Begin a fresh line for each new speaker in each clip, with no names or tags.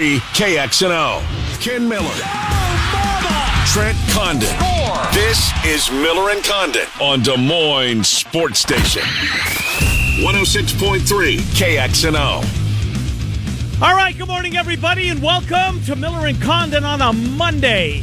KXNO. Ken Miller. Trent Condon. This is Miller and Condon on Des Moines Sports Station. 106.3 KXNO.
All right, good morning, everybody, and welcome to Miller and Condon on a Monday.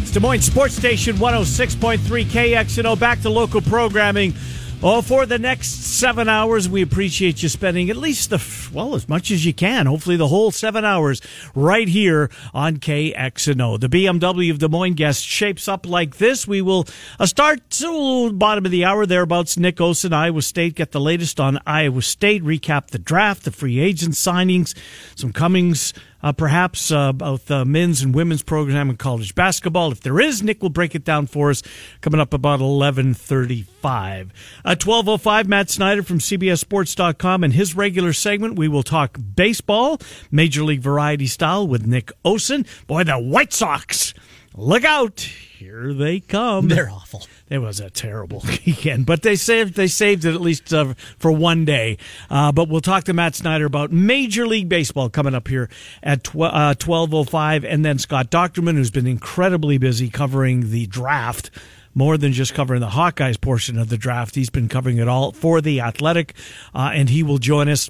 It's Des Moines Sports Station 106.3 KXNO. Back to local programming. Oh, for the next seven hours, we appreciate you spending at least the, well, as much as you can. Hopefully the whole seven hours right here on KXNO. The BMW of Des Moines guest shapes up like this. We will uh, start to bottom of the hour thereabouts. Nick Osen, Iowa State, get the latest on Iowa State, recap the draft, the free agent signings, some comings uh, perhaps uh, both uh, men's and women's program in college basketball. If there is, Nick will break it down for us coming up about 1135. At 1205, Matt Snyder from CBSSports.com. In his regular segment, we will talk baseball, Major League Variety Style with Nick Osen. Boy, the White Sox, look out. Here they come.
They're awful.
It was a terrible weekend, but they saved they saved it at least uh, for one day. Uh, but we'll talk to Matt Snyder about Major League Baseball coming up here at uh, twelve oh five, and then Scott Dochterman, who's been incredibly busy covering the draft. More than just covering the Hawkeyes portion of the draft, he's been covering it all for the Athletic, uh, and he will join us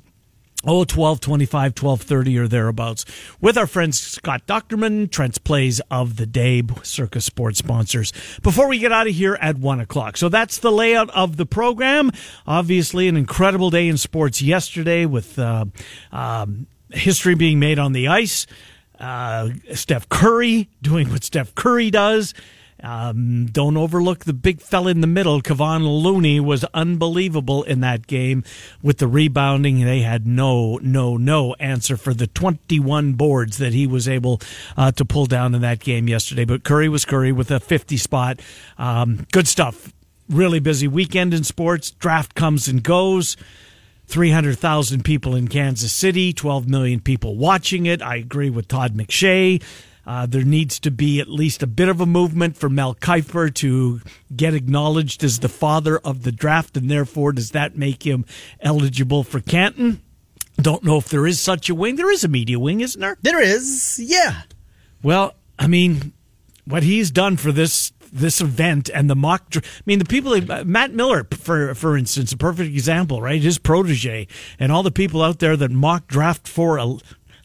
Oh, 12, 25, 12, 30 or thereabouts with our friend Scott Dochterman, Trent's Plays of the Day, Circus Sports sponsors, before we get out of here at 1 o'clock. So that's the layout of the program. Obviously, an incredible day in sports yesterday with uh, um, history being made on the ice. Uh, Steph Curry doing what Steph Curry does. Um, don't overlook the big fella in the middle. Kevon Looney was unbelievable in that game with the rebounding. They had no, no, no answer for the 21 boards that he was able uh, to pull down in that game yesterday. But Curry was Curry with a 50 spot. Um, good stuff. Really busy weekend in sports. Draft comes and goes. 300,000 people in Kansas City, 12 million people watching it. I agree with Todd McShay. Uh, there needs to be at least a bit of a movement for Mel Kiper to get acknowledged as the father of the draft, and therefore, does that make him eligible for Canton? Don't know if there is such a wing. There is a media wing, isn't there?
There is, yeah.
Well, I mean, what he's done for this this event and the mock. I mean, the people, uh, Matt Miller, for for instance, a perfect example, right? His protege and all the people out there that mock draft for a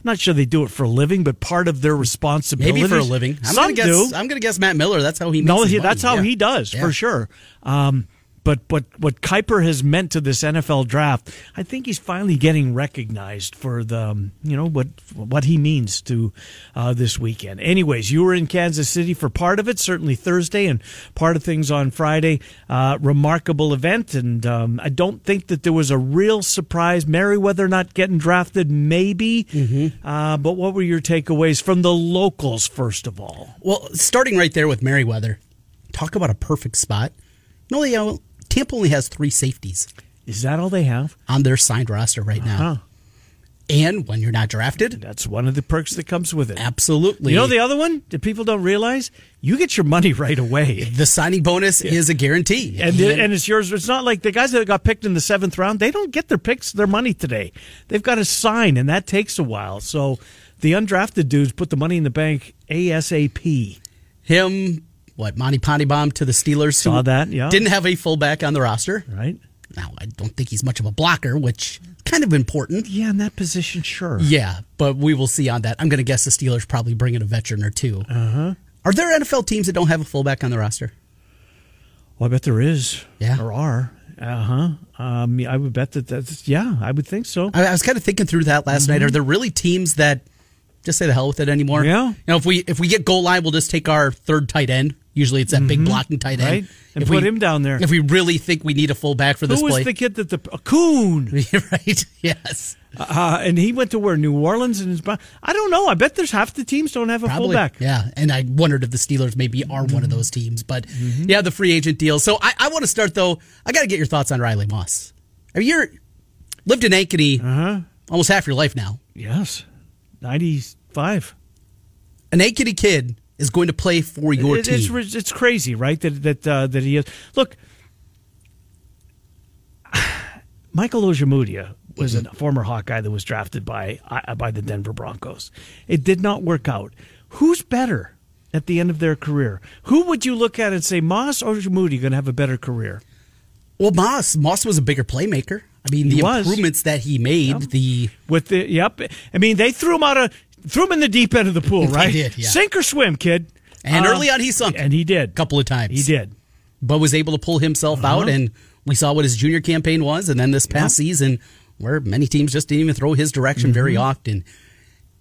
not sure they do it for a living, but part of their responsibility.
Maybe for a living. I'm
Some
gonna guess,
do.
I'm going to guess Matt Miller. That's how he.
no, he, that's
money.
how
Yeah.
he does
Yeah.
for sure. Um, but but what Kiper has meant to this NFL draft, I think he's finally getting recognized for the um, you know what what he means to uh, this weekend. Anyways, you were in Kansas City for part of it, certainly Thursday, and part of things on Friday. Uh, remarkable event, and um, I don't think that there was a real surprise. Merriweather not getting drafted, maybe.
Mm-hmm.
Uh, but what were your takeaways from the locals first of all?
Well, starting right there with Merriweather, talk about a perfect spot. No, they uh, Tampa only has three safeties
Is that all they have?
on their signed roster right now.
Huh.
And when you're not drafted,
That's one of the perks that comes with it.
absolutely.
You know the other one that people don't realize? You get your money right away.
the signing bonus is a guarantee.
And, and it's yours. It's not like the guys that got picked in the seventh round, they don't get their picks, their money today. They've got to sign, and that takes a while. So the undrafted dudes put the money in the bank ASAP.
him, what, Monte Pottebaum to the Steelers.
Saw that, yeah.
Didn't have a fullback on the roster.
Right?
Now, I don't think he's much of a blocker, which kind of important.
Yeah, in that position, sure.
Yeah, but we will see on that. I'm going to guess the Steelers probably bring in a veteran or two. Uh-huh. Are there NFL teams that don't have a fullback on the roster?
Well, I bet there is.
Yeah.
Or are. Uh huh. Um, I would bet that that's, yeah, I would think so.
I, I was kind of thinking through that last night. Are there really teams that just say the hell with it anymore?
Mm-hmm. Yeah.
You know, if we if we get goal line, we'll just take our third tight end. Usually, it's that big blocking tight end,
Mm-hmm. Right. And
If
put
we-
him down there.
If we really think we need a fullback for this
Who was
play,
the kid that the, a coon?
right? Yes.
Uh, and he went to where New Orleans and his. I don't know. I bet there's half the teams don't have a
Probably,
fullback.
yeah. And I wondered if the Steelers maybe are one of those teams, but yeah, the free agent deal. So I, I want to start though. I got to get your thoughts on Riley Moss. I mean, you're lived in Ankeny almost half your life now.
Yes, ninety five.
An Ankeny kid is going to play for your
It-
team.
it's it's crazy, right? That that uh, that he is. Look, Michael Ojemudia was a former Hawkeye that was drafted by uh, by the Denver Broncos. It did not work out. Who's better at the end of their career? Who would you look at and say Moss or Moody going to have a better career?
Well, Moss Moss was a bigger playmaker. I mean, the
was.
improvements that he made,
Yep.
the
With the yep, I mean they threw him out of threw him in the deep end of the pool,
They
right?
did, yeah.
Sink or swim, kid.
and
Uh,
early on he sunk
and he did
a couple of times.
He did.
but was able to pull himself out,
Uh-huh.
and we saw what his junior campaign was, and then this past season, where many teams just didn't even throw his direction very
Mm-hmm.
often.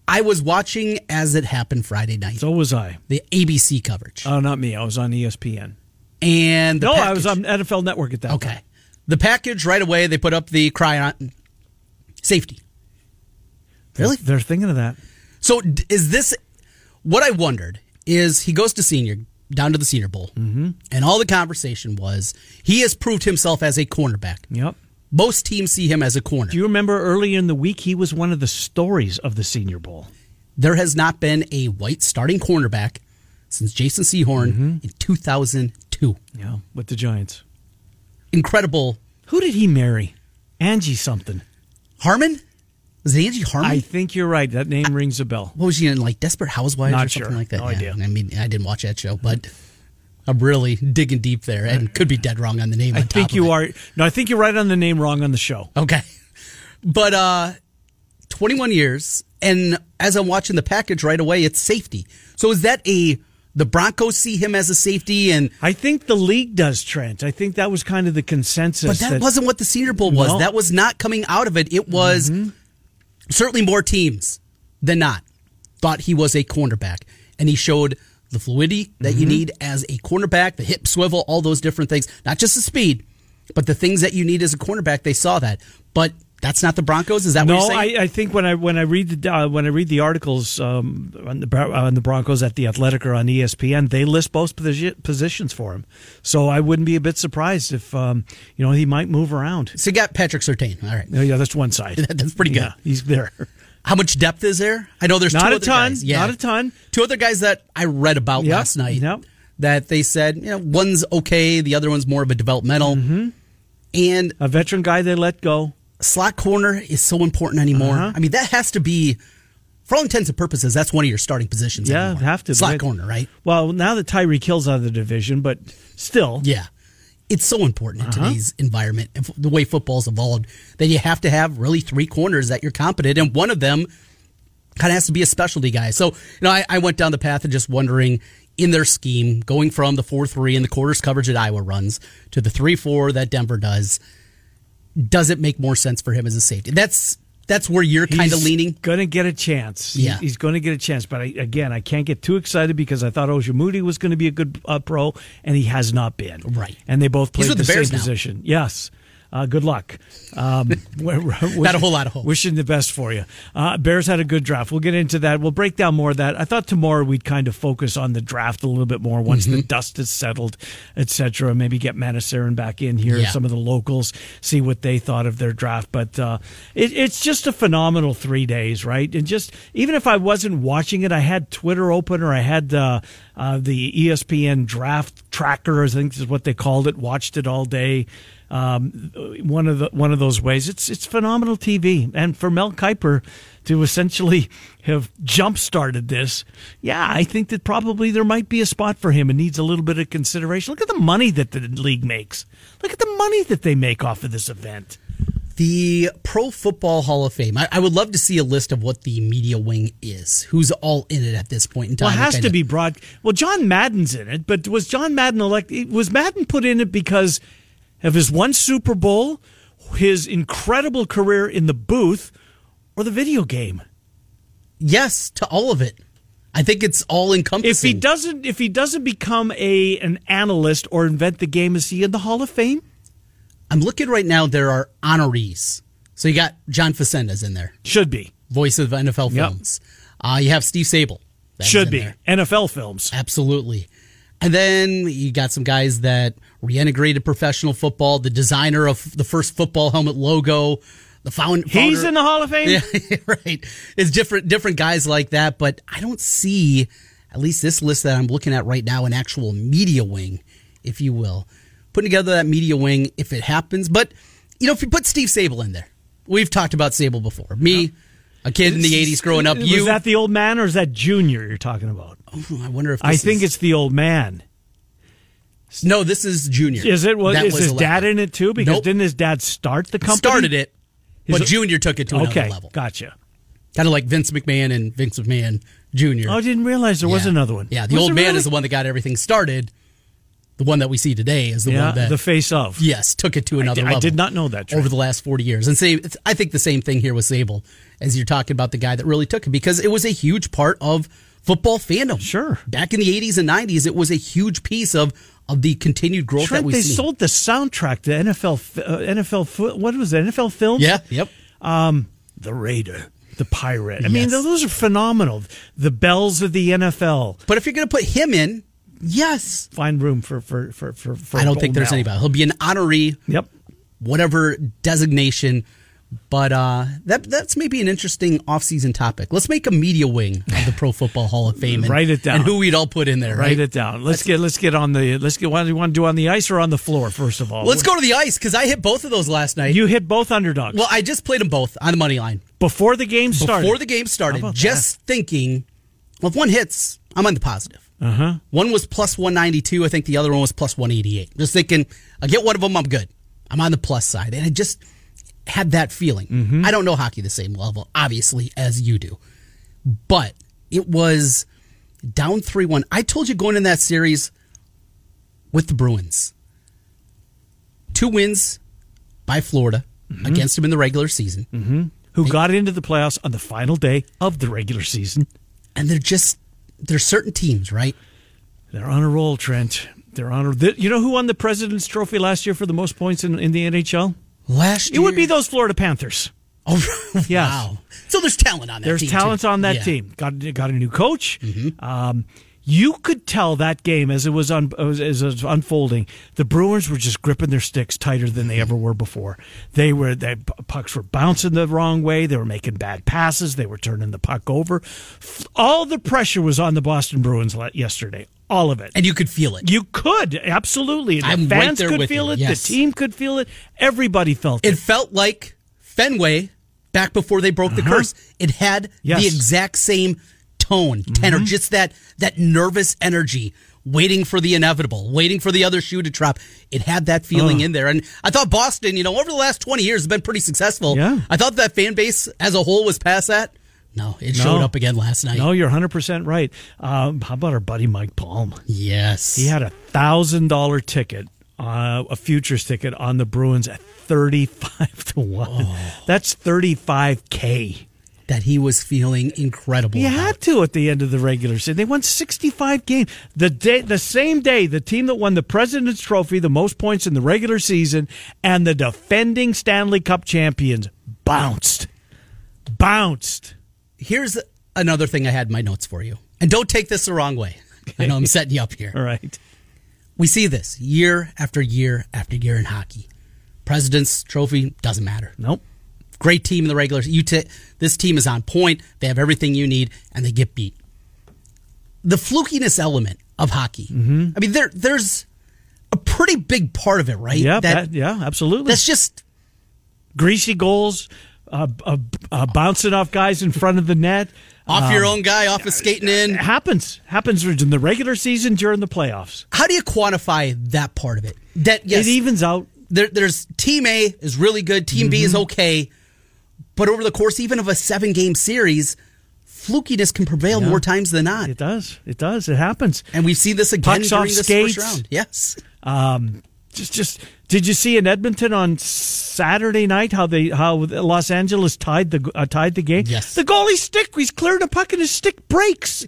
I was watching as it happened Friday night,
So was I.
the ABC coverage,
Oh, not me. I was on ESPN.
and the
no, I was on NFL Network at that.
Okay.
time.
The package right away, they put up the chyron safety. Really?
They're thinking of that.
So is this what I wondered is he goes to senior down to the senior bowl
Mm-hmm.
and all the conversation was he has proved himself as a cornerback.
Yep.
Most teams see him as a corner.
Do you remember earlier in the week he was one of the stories of the Senior Bowl?
there has not been a white starting cornerback since Jason Sehorn
Mm-hmm.
in 2002.
Yeah, with the Giants.
Incredible.
Who did he marry? Angie something.
Harmon? Was it Angie Harmon?
I think you're right. That name rings a bell.
what was she in like Desperate Housewives
Not
or something
sure.
like that?
No idea.
I mean, I didn't watch that show, but I'm really digging deep there and could be dead wrong on the name.
I think you are. No, I think you're right on the name, wrong on the show.
Okay. But uh 21 years and as I'm watching the package right away it's safety. So is that a the Broncos see him as a safety and
I think the league does, Trent. I think that was kind of the consensus.
but that, wasn't what the Senior Bowl was.
No.
That was not coming out of it. It was mm-hmm. certainly more teams than not thought he was a cornerback and he showed the fluidity that you mm-hmm. need as a cornerback, the hip swivel, all those different things. Not just the speed, but the things that you need as a cornerback. They saw that. But that's not the Broncos. Is that what
No,
you're saying?
I, I think when I when I read the uh, when I read the articles um, on the on the Broncos at the Athletic or on ESPN, they list both posi- positions for him. So I wouldn't be a bit surprised if um, you know he might move around.
So you got Patrick Surtain. All right.
Yeah, that's one side.
That's pretty good.
Yeah, he's there.
How much depth is there? I know there's
Not
two
a
other
ton.
guys. Yeah.
Not a ton.
Two other guys that I read about
Yep,
last night
yep.
that they said, you know, one's okay, the other one's more of a developmental.
Mm-hmm.
And
A veteran guy they let go.
Slot corner is so important anymore.
Uh-huh.
I mean, that has to be, for all intents and purposes, that's one of your starting positions.
Yeah,
anymore.
have to
slot
but-
corner, right?
Well, now that Tyreek Hill's out of the division, but still,
Yeah. It's so important in
Uh-huh.
today's environment and the way football's evolved that you have to have really three corners that you're competent, and one of them kind of has to be a specialty guy. So, you know, I, I went down the path of just wondering in their scheme, going from the 4 3 and the quarters coverage that Iowa runs to the 3 4 that Denver does, does it make more sense for him as a safety? That's that's where you're kind of leaning.
Going to get a chance.
Yeah.
He's going to get a chance. But I, again, I can't get too excited because I thought Oja Moody was going to be a good uh, pro, and he has not been.
Right.
And they both played the,
the
same
now.
position. Yes. Uh, good luck. Um, we're- we're
Not a whole lot of hope.
Wishing the best for you. Uh, Bears had a good draft. We'll get into that. We'll break down more of that. I thought tomorrow we'd kind of focus on the draft a little bit more once
Mm-hmm.
the dust is settled, etc. Maybe get Manisarin back in here,
Yeah.
some of the locals, see what they thought of their draft. But uh, it, it's just a phenomenal three days, right? And just even if I wasn't watching it, I had Twitter open or I had uh, uh, the ESPN draft tracker, I think is what they called it. Watched it all day. Um, one of the one of those ways. It's it's phenomenal TV, and for Mel Kiper to essentially have jump started this, yeah, I think that probably there might be a spot for him and needs a little bit of consideration. Look at the money that the league makes. Look at the money that they make off of this event.
The Pro Football Hall of Fame. I, I would love to see a list of what the media wing is. Who's all in it at this point in time?
Well, it has to be broad. Well, John Madden's in it, but was John Madden elected? Was Madden put in it because of his one Super Bowl, his incredible career in the booth, or the video game?
Yes, to all of it. I think it's all encompassing.
If he doesn't, if he doesn't become a an analyst or invent the game, is he in the Hall of Fame?
I'm looking right now. There are honorees. So you got John Facenda's in there,
Should be.
voice of NFL
Yep.
films. Uh, you have Steve Sabol.
Should be.
there.
NFL films.
Absolutely. And then you got some guys that reintegrated professional football, the designer of the first football helmet logo, the found,
He's in the Hall of Fame.
Yeah, right. It's different different guys like that, but I don't see at least this list that I'm looking at right now an actual media wing, if you will. Putting together that media wing if it happens. But you know, if you put Steve Sabol in there, we've talked about Sabol before. Me, a kid in the '80s growing up.
Was
You,
that the old man or is that Junior you're talking about?
Oh, I wonder if
I think
is-
it's the old man.
no. This is Junior.
Is it? Was,
That
is
was
his dad in it too? Because
Nope.
didn't his dad start the company?
started it, but Junior took it to another
Okay,
level.
gotcha.
Kind of like Vince McMahon and Vince McMahon Jr.
Oh, I didn't realize there was another one.
Yeah, the
Was
old man
really?
is the one that got everything started. The one that we see today is the
yeah,
one that
the face of.
yes took it to another
did- I did not know that, Trent.
over the last forty years. And say, I think the same thing here with Sabol, as you're talking about the guy that really took it because it was a huge part of football fandom.
Sure.
back in the '80s and '90s, it was a huge piece of of the continued growth
Trent,
that we
they
see.
sold the soundtrack to NFL. Uh, NFL. What was it? NFL films.
yeah, yep.
Um, the Raider, the Pirate. I mean, those are phenomenal. The bells of the NFL.
But if you're going to put him in, yes,
Find room for for for for. for
I don't think there's
Mel.
anybody. He'll be an honoree.
Yep.
whatever designation. But uh, that that's maybe an interesting off-season topic. Let's make a media wing of the Pro Football Hall of Fame. And,
Write it down.
And who we'd all put in there.
Write it down. Let's get let's get on the let's get. What do you want to do on the ice or on the floor? First of all,
Let's go to the ice because I hit both of those last night.
You hit both underdogs.
well, I just played them both on the money line
before the game started.
before the game started. Just thinking, well, if one hits, I'm on the positive.
Uh huh.
One was plus 192. I think the other one was plus 188. Just thinking, I get one of them, I'm good. I'm on the plus side. And I just had that feeling.
Mm-hmm.
I don't know hockey the same level, obviously, as you do. But it was down 3 1. I told you going in that series with the Bruins. Two wins by Florida
Mm-hmm.
against them in the regular season.
Who got into the playoffs on the final day of the regular season?
And they're just, there's certain teams, right?
They're on a roll, Trent. They're on a. th- You know who won the President's Trophy last year for the most points in, in the NHL?
Last year.
It would be those Florida Panthers.
Oh,
Yes.
wow. So there's talent on that
There's
team.
There's talent
too.
on that
Yeah.
team. Got got a new coach.
Mm-hmm.
Um, you could tell that game as it was un, as, it was unfolding. The Bruins were just gripping their sticks tighter than they ever were before. They were the pucks were bouncing the wrong way. They were making bad passes. They were turning the puck over. All the pressure was on the Boston Bruins yesterday. All of it.
And you could feel it.
You could absolutely. The
I'm right
fans
there
could feel
you,
it.
yes.
The team could feel it. Everybody felt it.
It felt like Fenway back before they broke the
Uh-huh.
curse. It had
Yes.
the exact same tone, tenor,
Mm-hmm.
just that that nervous energy, waiting for the inevitable, waiting for the other shoe to drop. It had that feeling
Uh.
in there. And I thought Boston, you know, over the last 20 years has been pretty successful.
Yeah.
I thought that fan base as a whole was past that. No, it
No.
showed up again last night.
No, you're 100 percent right. Um, how about our buddy Mike Palm?
Yes.
He had a thousand dollar ticket, uh, a futures ticket on the Bruins at 35 to one.
Oh.
That's 35 k.
that he was feeling incredible.
You
about.
had to at the end of the regular season. They won 65 games. The day, the same day, the team that won the President's Trophy, the most points in the regular season, and the defending Stanley Cup champions bounced, bounced.
Here's another thing I had in my notes for you. And don't take this the wrong way. I know I'm setting you up here.
All right.
We see this year after year after year in hockey. President's Trophy doesn't matter.
Nope.
Great team in the regular. You t- this team is on point. They have everything you need, and they get beat. The flukiness element of hockey.
Mm-hmm.
I mean, there there's a pretty big part of it, right?
Yeah,
That-
that, yeah, absolutely.
that's just
greasy goals, uh, uh, uh, bouncing off guys in front of the net.
off your
Um,
own guy, off of skating in.
It happens. Happens in the regular season during the playoffs.
How do you quantify that part of it? That yes,
It evens out.
there, there's team A is really good, team B
Mm-hmm.
is okay, but over the course even of a seven game series, flukiness can prevail
Yeah.
more times than not.
It does. It does. It happens.
And we see this again
Pucks
during this
skates.
first round. Yes.
Um, just, just. Did you see in Edmonton on Saturday night how they how Los Angeles tied the uh, tied the game?
Yes.
The goalie stick. He's clearing a puck and his stick breaks.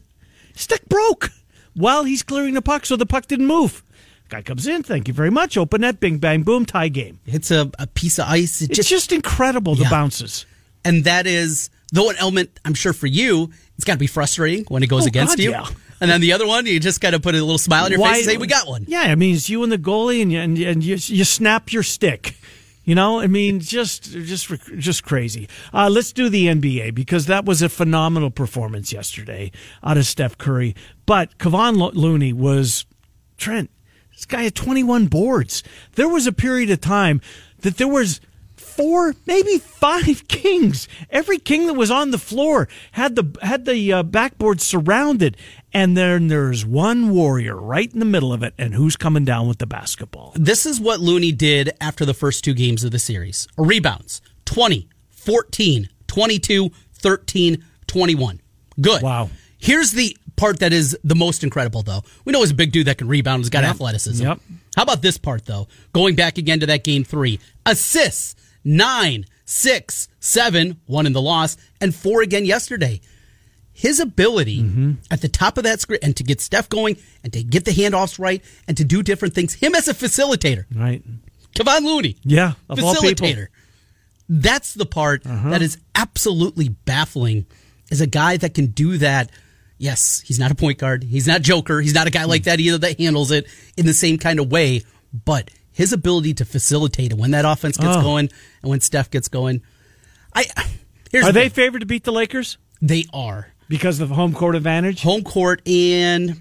Stick broke while he's clearing the puck, so the puck didn't move. Guy comes in. Thank you very much. Open net. Bing bang boom. Tie game.
It's a, a piece of ice. It
It's
just,
just incredible the
Yeah.
bounces.
And that is though an element I'm sure for you, it's gotta be frustrating when it goes
Oh,
against
God,
you.
yeah.
And then the other one, you just gotta put a little smile on your face and say, We got one.
Yeah, I mean, it's you and the goalie, and you, and, and you, you snap your stick. You know, I mean, just just just crazy. Uh, let's do the NBA because that was a phenomenal performance yesterday out of Steph Curry. But Kevon Lo- Looney was Trent. This guy had 21 boards. There was a period of time that there was four, maybe five kings. Every king that was on the floor had the had the uh, backboard surrounded, and then there's one warrior right in the middle of it, and who's coming down with the basketball?
This is what Looney did after the first two games of the series. Rebounds 20, 14, 22, 13, 21. Good.
Wow.
Here's the part that is the most incredible, though. We know he's a big dude that can rebound. He's got
Yep.
athleticism.
Yep.
How about this part, though? Going back again to that game three assists nine, six, seven, one in the loss, and four again yesterday. His ability
Mm-hmm.
at the top of that screen and to get Steph going and to get the handoffs right and to do different things. Him as a facilitator.
Right?
Kevon Looney.
Yeah, of all people.
Facilitator. That's the part that is absolutely baffling. Is a guy that can do that. Yes, he's not a point guard. He's not Joker. He's not a guy like that either that handles it in the same kind of way. But his ability to facilitate it when that offense gets
Oh.
going and when Steph gets going, I here's
Are
the
they
thing.
favored to beat the Lakers
They are
because of home court advantage?
home court, and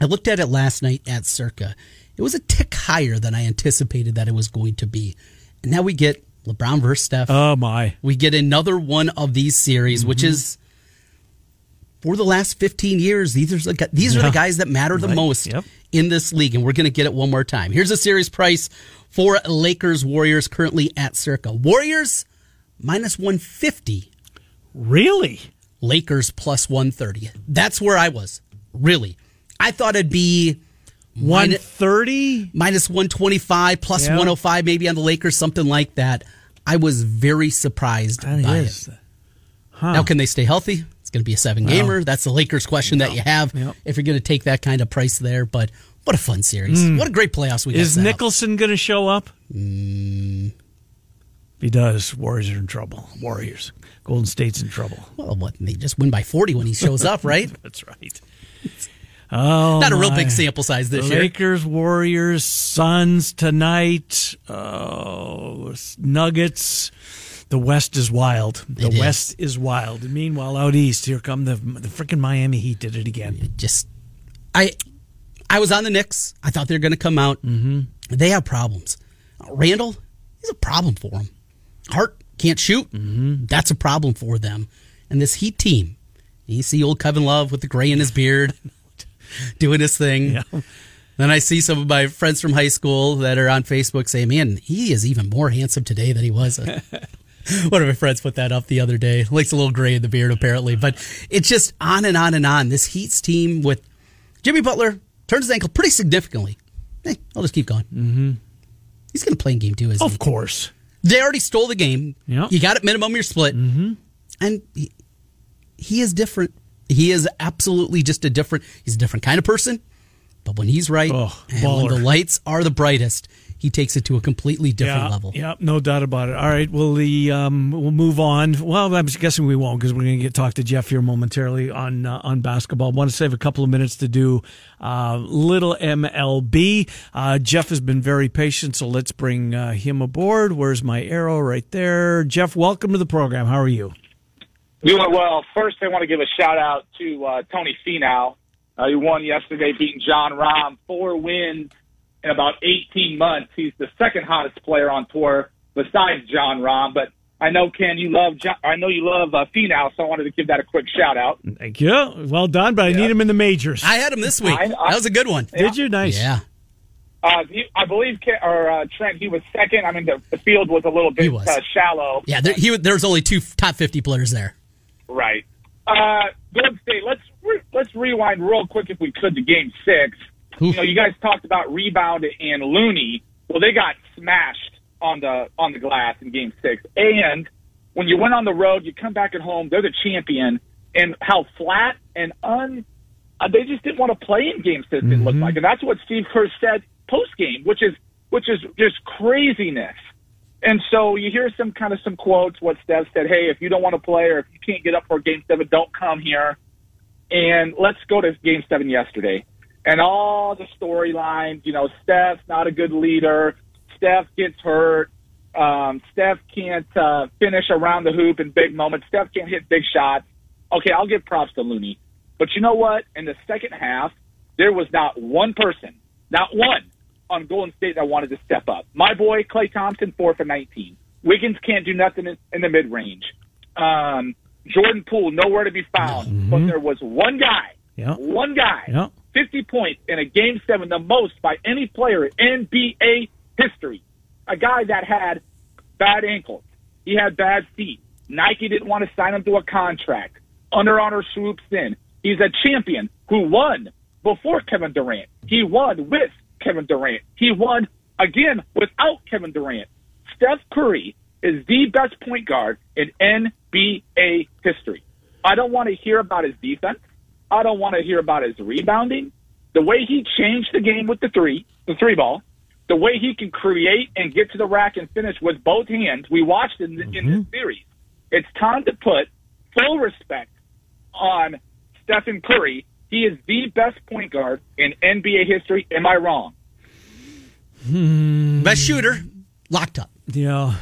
I looked at it last night at Circa. It was a tick higher than I anticipated that it was going to be. And now we get LeBron versus Steph.
Oh my!
we get another one of these series, which
Mm-hmm.
is for the last 15 years. These are the, these are the guys that matter the
Right.
most
Yep.
in this league, and we're going to get it one more time. Here's a series price for Lakers Warriors currently at Circa. Warriors minus 150.
Really?
Lakers plus 130. That's where I was. Really. I thought it'd be
130
minus 125 plus
yeah.
105 maybe on the Lakers, something like that. I was very surprised
That
by
is.
it.
Huh.
Now, can they stay healthy? It's going to be a seven gamer. That's the Lakers question that you have
Yep.
if you're going to take that kind of price there. But what a fun series. Mm. What a great playoffs we got.
Is. Nicholson going to show up? Mm. If he does, Warriors are in trouble. Warriors. Golden State's in trouble.
Well, what? They just win by 40 when he shows up, right?
That's right. Oh,
Not a real
my.
big sample size this year.
Lakers, Warriors, Suns tonight. Oh, Nuggets. The West is wild. The
It is.
West is wild. And meanwhile, out east, here come the the freaking Miami Heat. Did it again.
Just, I, I was on the Knicks. I thought they were going to come out. Mm-hmm. They have problems. Randle, he's a problem for them. Hart can't shoot. Mm-hmm. That's a problem for them. And this Heat team, you see old Kevin Love with the gray in his beard, doing his thing.
Yeah.
Then I see some of my friends from high school that are on Facebook saying, "Man, he is even more handsome today than he was." One of my friends put that up the other day. Likes a little gray in the beard, apparently. But it's just on and on and on. This Heat's team with Jimmy Butler turns his ankle pretty significantly. Hey, I'll just keep going. Mm-hmm. He's going to play in game two, isn't he?
Of course.
They already stole the game.
Yep.
You got it minimum, you're split. Mm-hmm. And he, he is different. He is absolutely just a different, he's a different kind of person. But when he's right,
Oh,
and when the lights are the brightest, he takes it to a completely different
yeah,
level.
Yeah, no doubt about it. All right, well, the um, we'll move on. Well, I'm guessing we won't because we're going to get talk to Jeff here momentarily on uh, on basketball. want to save a couple of minutes to do uh, little MLB. Uh, Jeff has been very patient, so let's bring uh, him aboard. Where's my arrow? Right there. Jeff, welcome to the program. How are you?
Doing well. First, I want to give a shout out to uh, Tony Finau. Uh, he won yesterday, beating Jon Rahm. Four wins in about 18 months. He's the second hottest player on tour besides Jon Rahm. But I know Ken, you love Jon, I know you love uh, Finau, so I wanted to give that a quick shout out.
Thank you. Well done, but I need him in the majors.
I had him this week.
I- I-
that was a good one.
Did you? Nice.
Yeah.
Uh, he, I believe, Ken, or uh, Trent, he was second. I mean, the, the field was a little
He
bit
was.
uh, shallow.
Yeah, there, he, there's only two top 50 players there.
Right. Uh, Golden State. Let's re- let's rewind real quick if we could to Game Six. You know, you guys talked about rebound and Looney. Well, they got smashed on the on the glass in Game Six. And when you went on the road, you come back at home. They're the champion, and how flat and un uh, they just didn't want to play in Game Six. It looked like, and that's what Steve Kerr said post game, which is which is just craziness. And so you hear some kind of some quotes. What Steph said, "Hey, if you don't want to play or if you can't get up for Game Seven, don't come here." And let's go to Game Seven yesterday, and all the storylines. You know, Steph's not a good leader. Steph gets hurt. Um, Steph can't uh, finish around the hoop in big moments. Steph can't hit big shots. Okay, I'll give props to Looney, but you know what? In the second half, there was not one person, not one, on Golden State that wanted to step up. My boy Klay Thompson, four for nineteen. Wiggins can't do nothing in, in the mid range. Um, Jordan Poole nowhere to be found. But there was one guy,
Yeah.
one guy,
Yeah.
50 points in a game seven, the most by any player in NBA history. A guy that had bad ankles. He had bad feet. Nike didn't want to sign him to a contract. Under Armour swoops in. He's a champion who won before Kevin Durant. He won with Kevin Durant. He won again without Kevin Durant. Steph Curry is the best point guard in NBA history. I don't want to hear about his defense. I don't want to hear about his rebounding. The way he changed the game with the three, the three ball, the way he can create and get to the rack and finish with both hands. We watched in, in this series. It's time to put full respect on Stephen Curry. He is the best point guard in NBA history. Am I wrong?
Best shooter, locked up.
Yeah.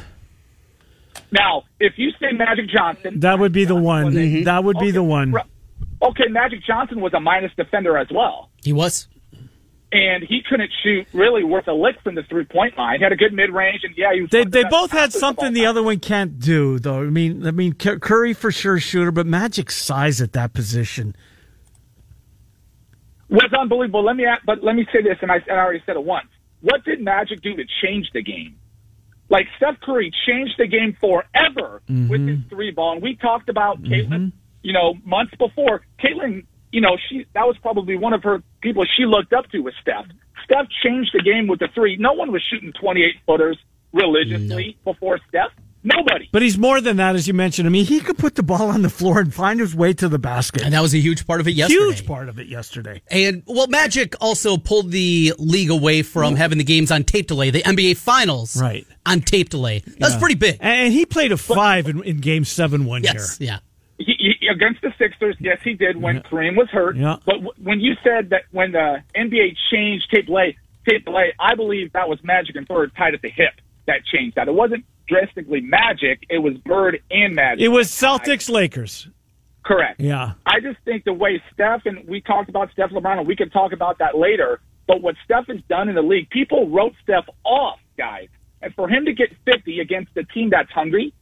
Now, if you say Magic Johnson,
That would be the one.
Mhm.
That would be
Okay,
the one.
Right. Okay, Magic Johnson was a minus defender as well.
He was.
and he couldn't shoot really worth a lick from the three point line. He had a good mid range, and yeah, he was.
They
the
they both had
passers of all
something the
time.
other one can't do, though. I mean, I mean Curry for sure shooter, but Magic size at that position.
was unbelievable. Let me ask, but let me say this, and I, and I already said it once. What did Magic do to change the game? Like Steph Curry changed the game forever mm-hmm. with his three ball, and we talked about mm-hmm. Caitlin, you know, months before. Caitlin, you know, she that was probably one of her people she looked up to was Steph. Steph changed the game with the three. No one was shooting twenty eight footers religiously before Steph. Nobody.
But he's more than that, as you mentioned. I mean, he could put the ball on the floor and find his way to the basket.
And that was a huge part of it yesterday.
Huge part of it yesterday.
And well, Magic also pulled the league away from having the games on tape delay, the NBA Finals,
Right.
on tape delay. That's
Yeah.
pretty big.
And he played a five in, in Game Seven one
Yes,
year.
yeah.
He, he, against the Sixers, yes, he did when Kareem was hurt.
Yeah.
But w- when you said that when the NBA changed tape delay, tape delay, I believe that was Magic and Bird tied at the hip that changed that. It wasn't drastically Magic; it was Bird and Magic.
It was Celtics Lakers.
correct.
Yeah.
I just think the way Steph and we talked about Steph LeBron, and we can talk about that later. But what Steph has done in the league, people wrote Steph off, guys, and for him to get 50 against a team that's hungry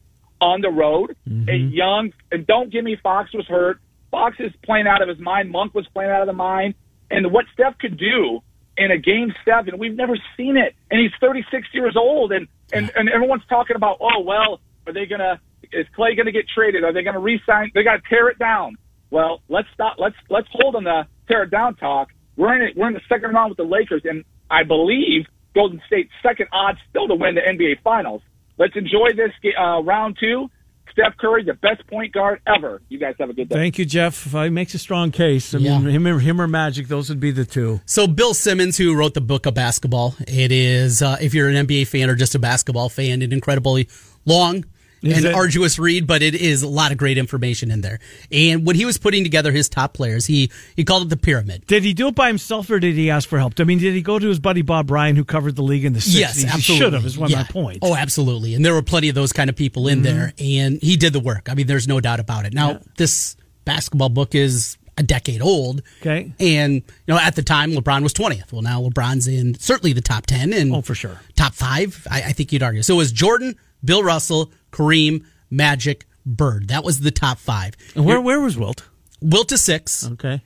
on the road, mm-hmm. and young, and don't give me Fox was hurt. Fox is playing out of his mind. Monk was playing out of the mind, and what Steph could do in a game seven, we've never seen it. And he's 36 years old, and and and everyone's talking about, oh well, are they gonna? Is Klay gonna get traded? Are they gonna re-sign? They got to tear it down. Well, let's stop. Let's let's hold on the tear it down talk. We're in it. We're in the second round with the Lakers, and I believe Golden State's second odds still to win the NBA Finals. Let's enjoy this uh, round two. Steph Curry, the best point guard ever. You guys have a good day.
Thank you, Jeff. He makes a strong case. I mean,
Yeah.
him, or, him or Magic, those would be the two.
So Bill Simmons, who wrote the book of basketball, it is uh, if you're an NBA fan or just a basketball fan, an incredibly long
Is it?
arduous read, but it is a lot of great information in there. And when he was putting together his top players, he he called it the pyramid.
Did he do it by himself or did he ask for help? I mean, did he go to his buddy Bob Ryan, who covered the league in the 60s?
Yes,
He
absolutely.
should have, is one
Yeah.
of my points.
Oh, absolutely. And there were plenty of those kind of people in mm-hmm. there, and he did the work. I mean, there's no doubt about it. Now, this basketball book is a decade old.
Okay.
And, you know, at the time, LeBron was 20th. Well, now LeBron's in certainly the top 10 and
Oh, for sure.
top five, I, I think you'd argue. So it was Jordan, Bill Russell, Kareem, Magic, Bird. That was the top five.
And where, where was Wilt?
Wilt to six,
Okay.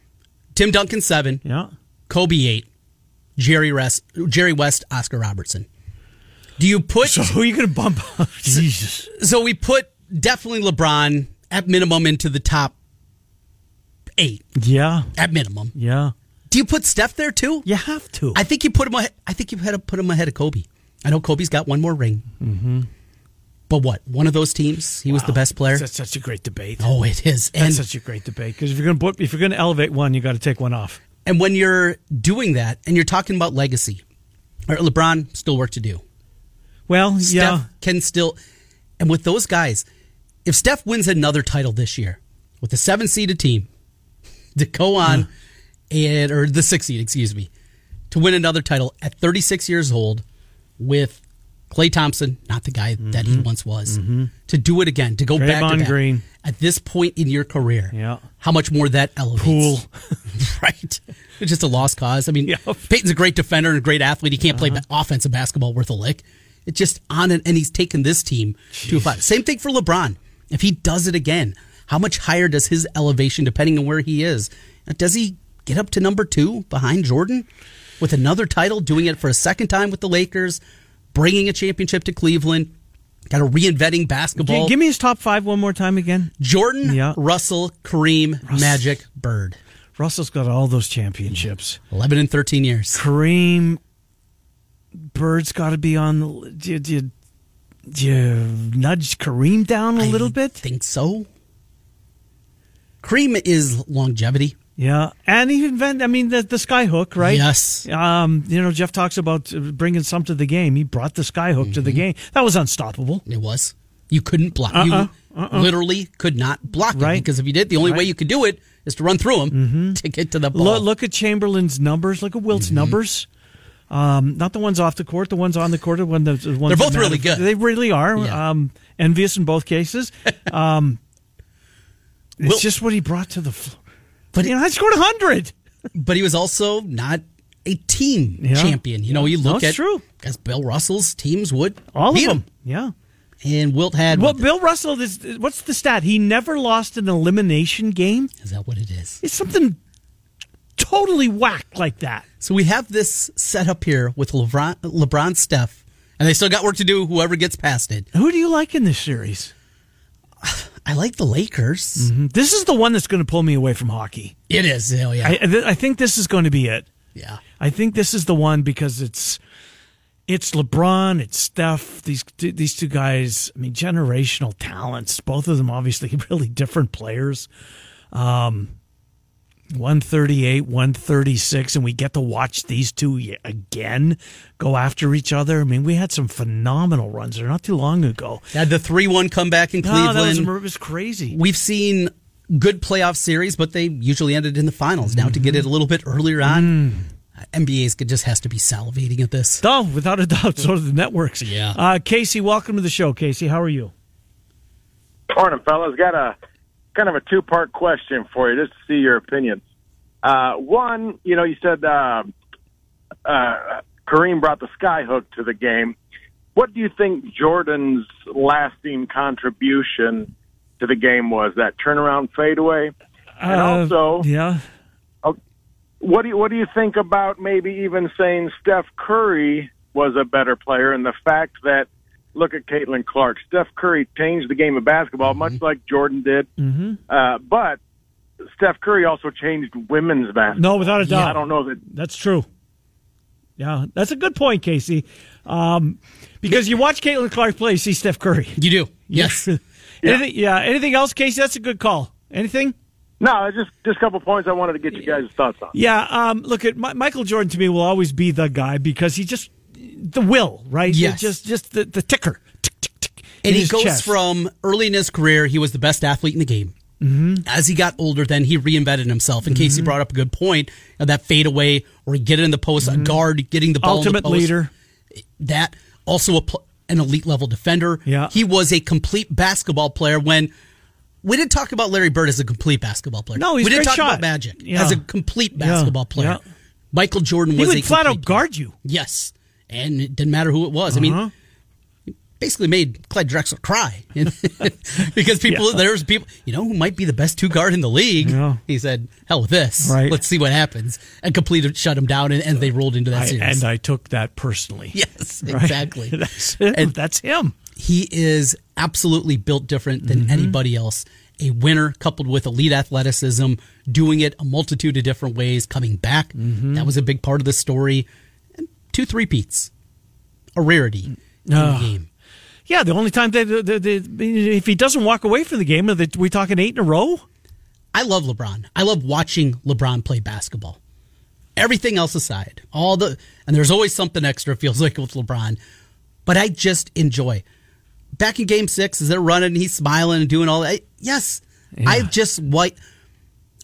Tim Duncan seven,
Yeah.
Kobe eight, Jerry West, Jerry West, Oscar Robertson. Do you put
So who are you going to bump up? Jesus.
So we put definitely LeBron at minimum into the top eight
Yeah.
at minimum.
Yeah.
Do you put Steph there too?
You have to.
I think you put him. Ahead, I think you had to put him ahead of Kobe. I know Kobe's got one more ring. Mm-hmm. But what? One of those teams, he was the best player.
That's such a great debate.
Oh, it is.
That's
And
such a great debate because if you're going to if you're going to elevate one, you got to take one off.
and when you're doing that, and you're talking about legacy, all right, LeBron still work to do.
Well,
Steph
yeah.
can still, and with those guys, if Steph wins another title this year with the seven seeded team to go on and or the six seed, excuse me, to win another title at 36 years old with Klay Thompson, not the guy that he once was, to do it again, to go back to
Mm-hmm.
Back.
Green.
At this point in your career,
Yeah.
how much more that elevates?
Poole.
right? It's just a lost cause. I mean.
Uh-huh.
Payton's a great defender and a great athlete. He can't play ba- offensive basketball worth a lick. It's just on and, and he's taken this team to a five. Same thing for LeBron. If he does it again, how much higher does his elevation, depending on where he is? Does he get up to number two behind Jordan with another title, doing it for a second time with the Lakers, bringing a championship to Cleveland? Kind of reinventing basketball.
Give me his top five one more time again.
Jordan,
Yeah.
Russell, Kareem, Magic, Bird.
Russell's got all those championships.
11 and 13 years.
Kareem, Bird's got to be on. the- Do you, do, you, do you nudge Kareem down a little
I
bit?
think so. Kareem is longevity.
Yeah, and he invent. I mean, the the skyhook, right?
Yes.
Um, you know, Jeff talks about uh, bringing some to the game. He brought the skyhook to the game. That was unstoppable.
It was. You couldn't block.
Uh-uh.
You literally could not block it
Right.
because if you did, the only way
Right. Mm-hmm.
you could do it is to run through him mm-hmm. to get to the ball.
Look, look at Chamberlain's numbers. Look at Wilt's
Mm-hmm.
numbers. Um, not the ones off the court, the ones on the court, the one the, the ones
They're both really good.
They really are.
Yeah.
Um, envious in both cases. Um, it's just what he brought to the floor.
But
you know, I scored hundred.
but he was also not a team
Yeah.
champion. You know, you look
it's
at
true.
because Bill Russell's teams would
All
beat
of
him.
Yeah.
and Wilt had.
Well, Bill Russell is. What's the stat? He never lost an elimination game.
is that what it is?
It's something totally whack like that.
So we have this set up here with LeBron, LeBron, Steph, and they still got work to do. Whoever gets past it.
Who do you like in this series?
I like the Lakers.
This is the one that's going to pull me away from hockey.
It is. Oh yeah.
I, I think this is going to be it.
yeah.
I think this is the one because it's it's LeBron, it's Steph. These these two guys. I mean, generational talents. Both of them, obviously, really different players. Um, one thirty eight, one thirty six, and we get to watch these two again go after each other. I mean, we had some phenomenal runs there not too long ago.
Had the three-one comeback in
No,
Cleveland.
that was, it was crazy.
We've seen good playoff series, but they usually ended in the finals. Now to get it a little bit earlier on, NBA's just has to be salivating at this.
Oh, without a doubt. So do the networks.
Yeah.
Uh, Casey, welcome to the show. Casey, how are you?
Morning, fellas. Got a kind of a two part question for you, just to see your opinions. Uh, one, you know, you said uh, uh, Kareem brought the skyhook to the game. What do you think Jordan's lasting contribution to the game was? That turnaround fadeaway, and
Uh,
also,
yeah.
what do you what do you think about maybe even saying Steph Curry was a better player, and the fact that look at Caitlin Clark, Steph Curry changed the game of basketball much like Jordan did, mm-hmm. uh, but Steph Curry also changed women's basketball.
No, without a doubt.
I don't know that
That's true. Yeah, that's a good point, Casey. Um, because you watch Caitlin Clark play, you see Steph Curry.
You do, yes.
Anything, yeah. Anything else, Casey? That's a good call. Anything?
No, just just a couple points I wanted to get you guys' thoughts on.
Yeah. Um, look at Mi- Michael Jordan. To me, will always be the guy because he just the will, right?
Yes.
Just just the, the ticker. Tick, tick, tick,
and he goes
chest.
from early in his career, he was the best athlete in the game. Mm-hmm. As he got older, then he reinvented himself. In
Mm-hmm.
case he brought up a good point, of that fadeaway or get it in the post, a guard getting the ball the
Mm-hmm. ultimate
post.
leader.
that also a, an elite level defender.
Yeah.
he was a complete basketball player. When we didn't talk about Larry Bird as a complete basketball player,
No, he's
we didn't talk
shot.
about Magic
Yeah.
as a complete basketball
Yeah.
player.
Yeah.
Michael Jordan
He
was
would
a
flat out guard you.
Yes, and it didn't matter who it was. I
Uh-huh.
mean. Basically made Clyde Drexler cry because people
Yeah.
there's people you know who might be the best two guard in the league.
Yeah.
He said, "Hell with this,
Right.
Let's see what happens." And completed shut him down, and, and they rolled into that
I,
series.
and I took that personally.
yes,
Right?
exactly.
that's, him.
And-
that's him.
he is absolutely built different than
Mm-hmm.
anybody else. A winner coupled with elite athleticism, doing it a multitude of different ways, coming back.
Mm-hmm.
That was a big part of the story. And two three peats, a rarity in
Ah.
the game.
Yeah, the only time they, if he doesn't walk away from the game, are they, we talking eight in a row?
I love LeBron. I love watching LeBron play basketball. Everything else aside, all the and there's always something extra. Feels like with LeBron, but I just enjoy. Back in Game Six, as they're running, he's smiling and doing all that. Yes, I just what.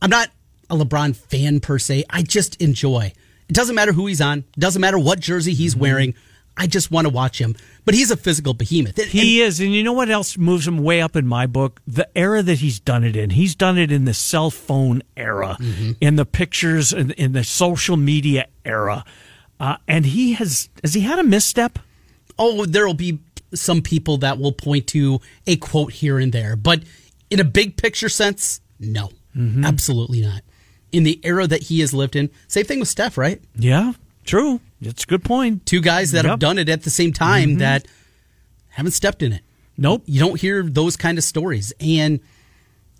I'm not a LeBron fan per se. I just enjoy. It doesn't matter who he's on. It doesn't matter what jersey
Mm-hmm.
he's wearing. I just want to watch him. But he's a physical behemoth. And-
He is, and you know what else moves him way up in my book? The era that he's done it in. He's done it in the cell phone era, in the pictures, in, in the social media era, uh, and he has has he had a misstep?
oh, there will be some people that will point to a quote here and there, but in a big picture sense, no,
Mm-hmm.
absolutely not. In the era that he has lived in, same thing with Steph, right?
Yeah, true. It's a good point.
Two guys that
Yep.
have done it at the same time that haven't stepped in it.
Nope.
You don't hear those kind of stories. And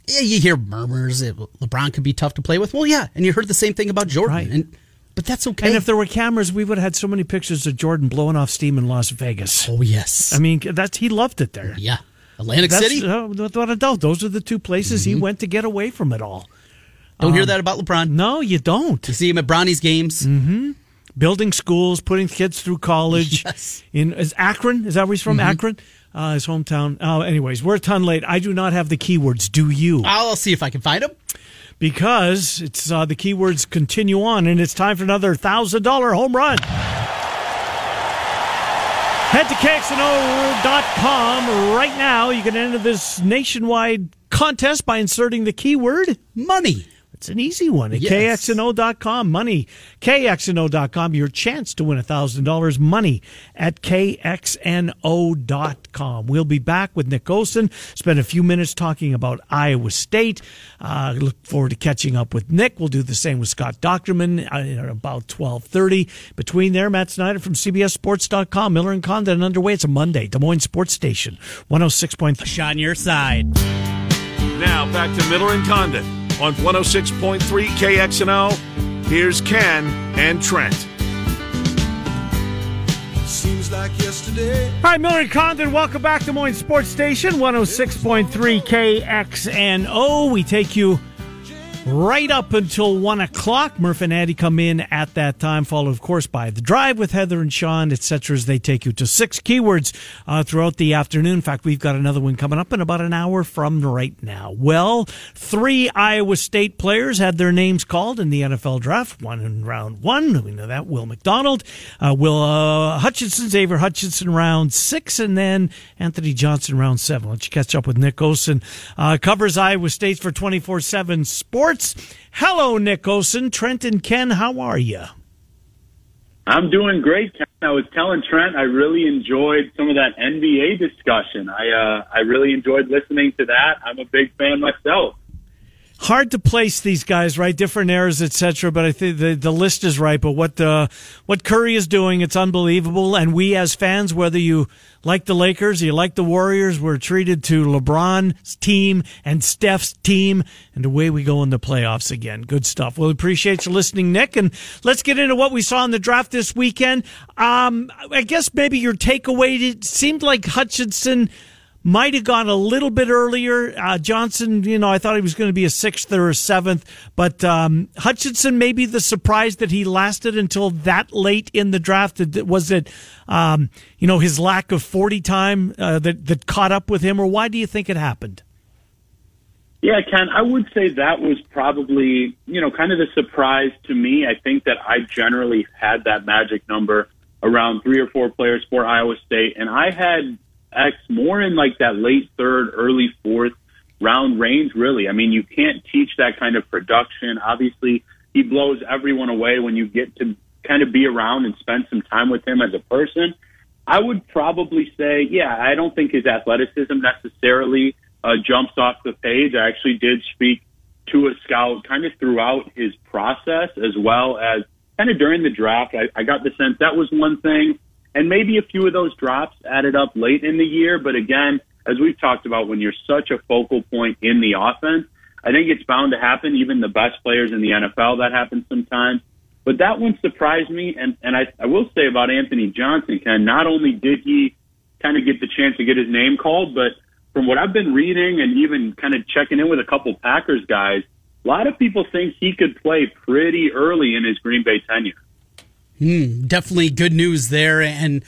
yeah, you hear murmurs that LeBron could be tough to play with. Well, yeah. And you heard the same thing about Jordan.
Right.
And but that's okay.
And if there were cameras, we would have had so many pictures of Jordan blowing off steam in Las Vegas.
oh yes.
I mean, that's he loved it there.
yeah. Atlantic
That's,
City.
uh, without a doubt, those are the two places he went to get away from it all.
Don't
Um,
hear that about LeBron.
No, you don't.
You see him at Bronny's games.
Building schools, putting kids through college.
Yes.
In is Akron? Is that where he's from? Akron, uh, his hometown. Uh, anyways, we're a ton late. I do not have the keywords. Do you?
I'll see if I can find them.
because it's uh, the keywords continue on, and it's time for another thousand dollar home run. Head to KXNO.com right now. You can enter this nationwide contest by inserting the keyword
Money.
It's an easy one at
Yes.
KXNO.com. Money, KXNO.com. Your chance to win $1,000. Money at KXNO.com. We'll be back with Nick Osen. Spend a few minutes talking about Iowa State. Uh, look forward to catching up with Nick. We'll do the same with Scott Dochterman uh, at about 1230. Between there, Matt Snyder from CBSSports.com. Miller and Condon underway. It's a Monday. Des Moines Sports Station. 106.3.
On your side.
Now back to Miller and Condon on 106.3 KXNO. Here's Ken and Trent.
Seems like yesterday.
All right, Miller and Condon, welcome back to Des Moines Sports Station, 106.3 KXNO. We take you right up until 1 o'clock. Murph and Addie come in at that time, followed, of course, by The Drive with Heather and Sean, etc., as they take you to six keywords uh, throughout the afternoon. In fact, we've got another one coming up in about an hour from right now. Well, three Iowa State players had their names called in the NFL draft, one in round one. We know that. Will McDonald, uh, Will uh, Hutchinson, Xavier Hutchinson, round six, and then Anthony Johnson, round seven. Let's catch up with Nick Osen. Uh, covers Iowa State for 24 7 Sports. Hello, Nick Osen. Trent and Ken, how are you?
I'm doing great. Ken. I was telling Trent I really enjoyed some of that NBA discussion. I uh, I really enjoyed listening to that. I'm a big fan myself.
Hard to place these guys, right? Different eras, etc. But I think the the list is right. But what what Curry is doing, it's unbelievable. And we as fans, whether you like the Lakers, or you like the Warriors, we're treated to LeBron's team and Steph's team, and away we go in the playoffs again. Good stuff. Well, appreciate you listening, Nick. And let's get into what we saw in the draft this weekend. Um, I guess maybe your takeaway it seemed like Hutchinson might have gone a little bit earlier. Uh, Johnson, you know, I thought he was going to be a sixth or a seventh, but um, Hutchinson maybe the surprise that he lasted until that late in the draft. Was it, um, you know, his lack of forty time uh, that that caught up with him, or why do you think it happened?
Yeah, Ken, I would say that was probably, you know, kind of the surprise to me. I think that I generally had that magic number around three or four players for Iowa State, and I had X more in like that late third, early fourth round range, really. I mean, you can't teach that kind of production. Obviously, he blows everyone away when you get to kind of be around and spend some time with him as a person. I would probably say, yeah, I don't think his athleticism necessarily uh, jumps off the page. I actually did speak to a scout kind of throughout his process as well as kind of during the draft. I, I got the sense that was one thing. And maybe a few of those drops added up late in the year. But again, as we've talked about, when you're such a focal point in the offense, I think it's bound to happen. Even the best players in the NFL, that happens sometimes. But that one surprised me. And, and I, I will say about Anthony Johnson, Ken, not only did he kind of get the chance to get his name called, but from what I've been reading and even kind of checking in with a couple Packers guys, a lot of people think he could play pretty early in his Green Bay tenure.
Hmm, definitely good news there, and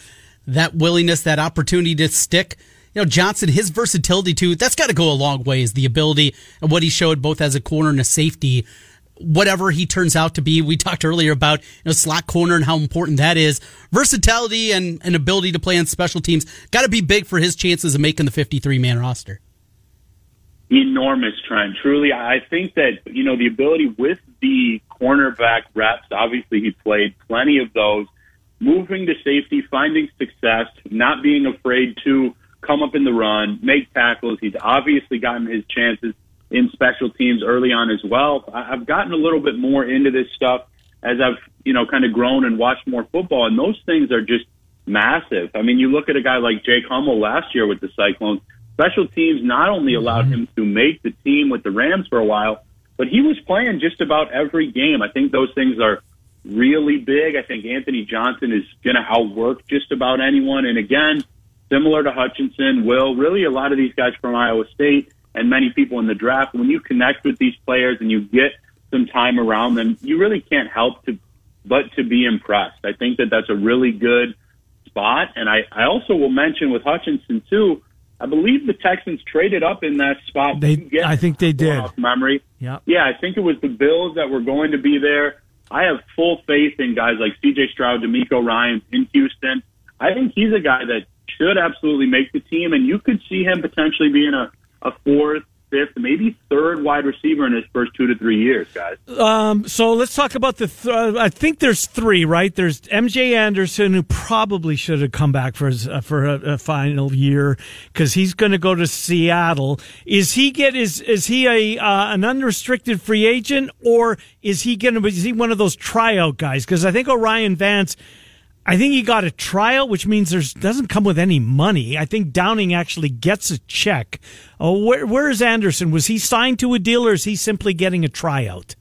that willingness, that opportunity to stick. You know, Johnson, his versatility too, that's got to go a long ways. The ability and what he showed both as a corner and a safety, whatever he turns out to be. We talked earlier about you know slot corner and how important that is. Versatility and, and ability to play on special teams got to be big for his chances of making the 53 man roster.
enormous trend. Truly, I think that you know the ability with the cornerback reps. Obviously, he played plenty of those. moving to safety, finding success, not being afraid to come up in the run, make tackles. He's obviously gotten his chances in special teams early on as well. I've gotten a little bit more into this stuff as I've, you know, kind of grown and watched more football, and those things are just massive. I mean, you look at a guy like Jake Hummel last year with the Cyclones. Special teams not only allowed mm-hmm. him to make the team with the Rams for a while, but he was playing just about every game. I think those things are really big. I think Anthony Johnson is going to outwork just about anyone. And again, similar to Hutchinson, Will, really a lot of these guys from Iowa State and many people in the draft, when you connect with these players and you get some time around them, you really can't help to but to be impressed. I think that that's a really good spot. And I, I also will mention with Hutchinson too. I believe the Texans traded up in that spot.
They, I think they did.
Off memory.
Yeah.
Yeah, I think it was the Bills that were going to be there. I have full faith in guys like C.J. Stroud, DeMeco Ryan in Houston. I think he's a guy that should absolutely make the team, and you could see him potentially being a, a fourth, fifth, maybe third wide receiver in his first two to three years, guys.
Um, so let's talk about the. Th- uh, I think there's three, right? There's MJ Anderson, who probably should have come back for his, uh, for a, a, final year because he's going to go to Seattle. Is he get is is he a uh, an unrestricted free agent or is he going to? Is he one of those tryout guys? Because I think O'Rien Vance I think he got a trial, which means there's doesn't come with any money. I think Downing actually gets a check. Oh, where, where is Anderson? Was he signed to a deal, or is he simply getting a tryout?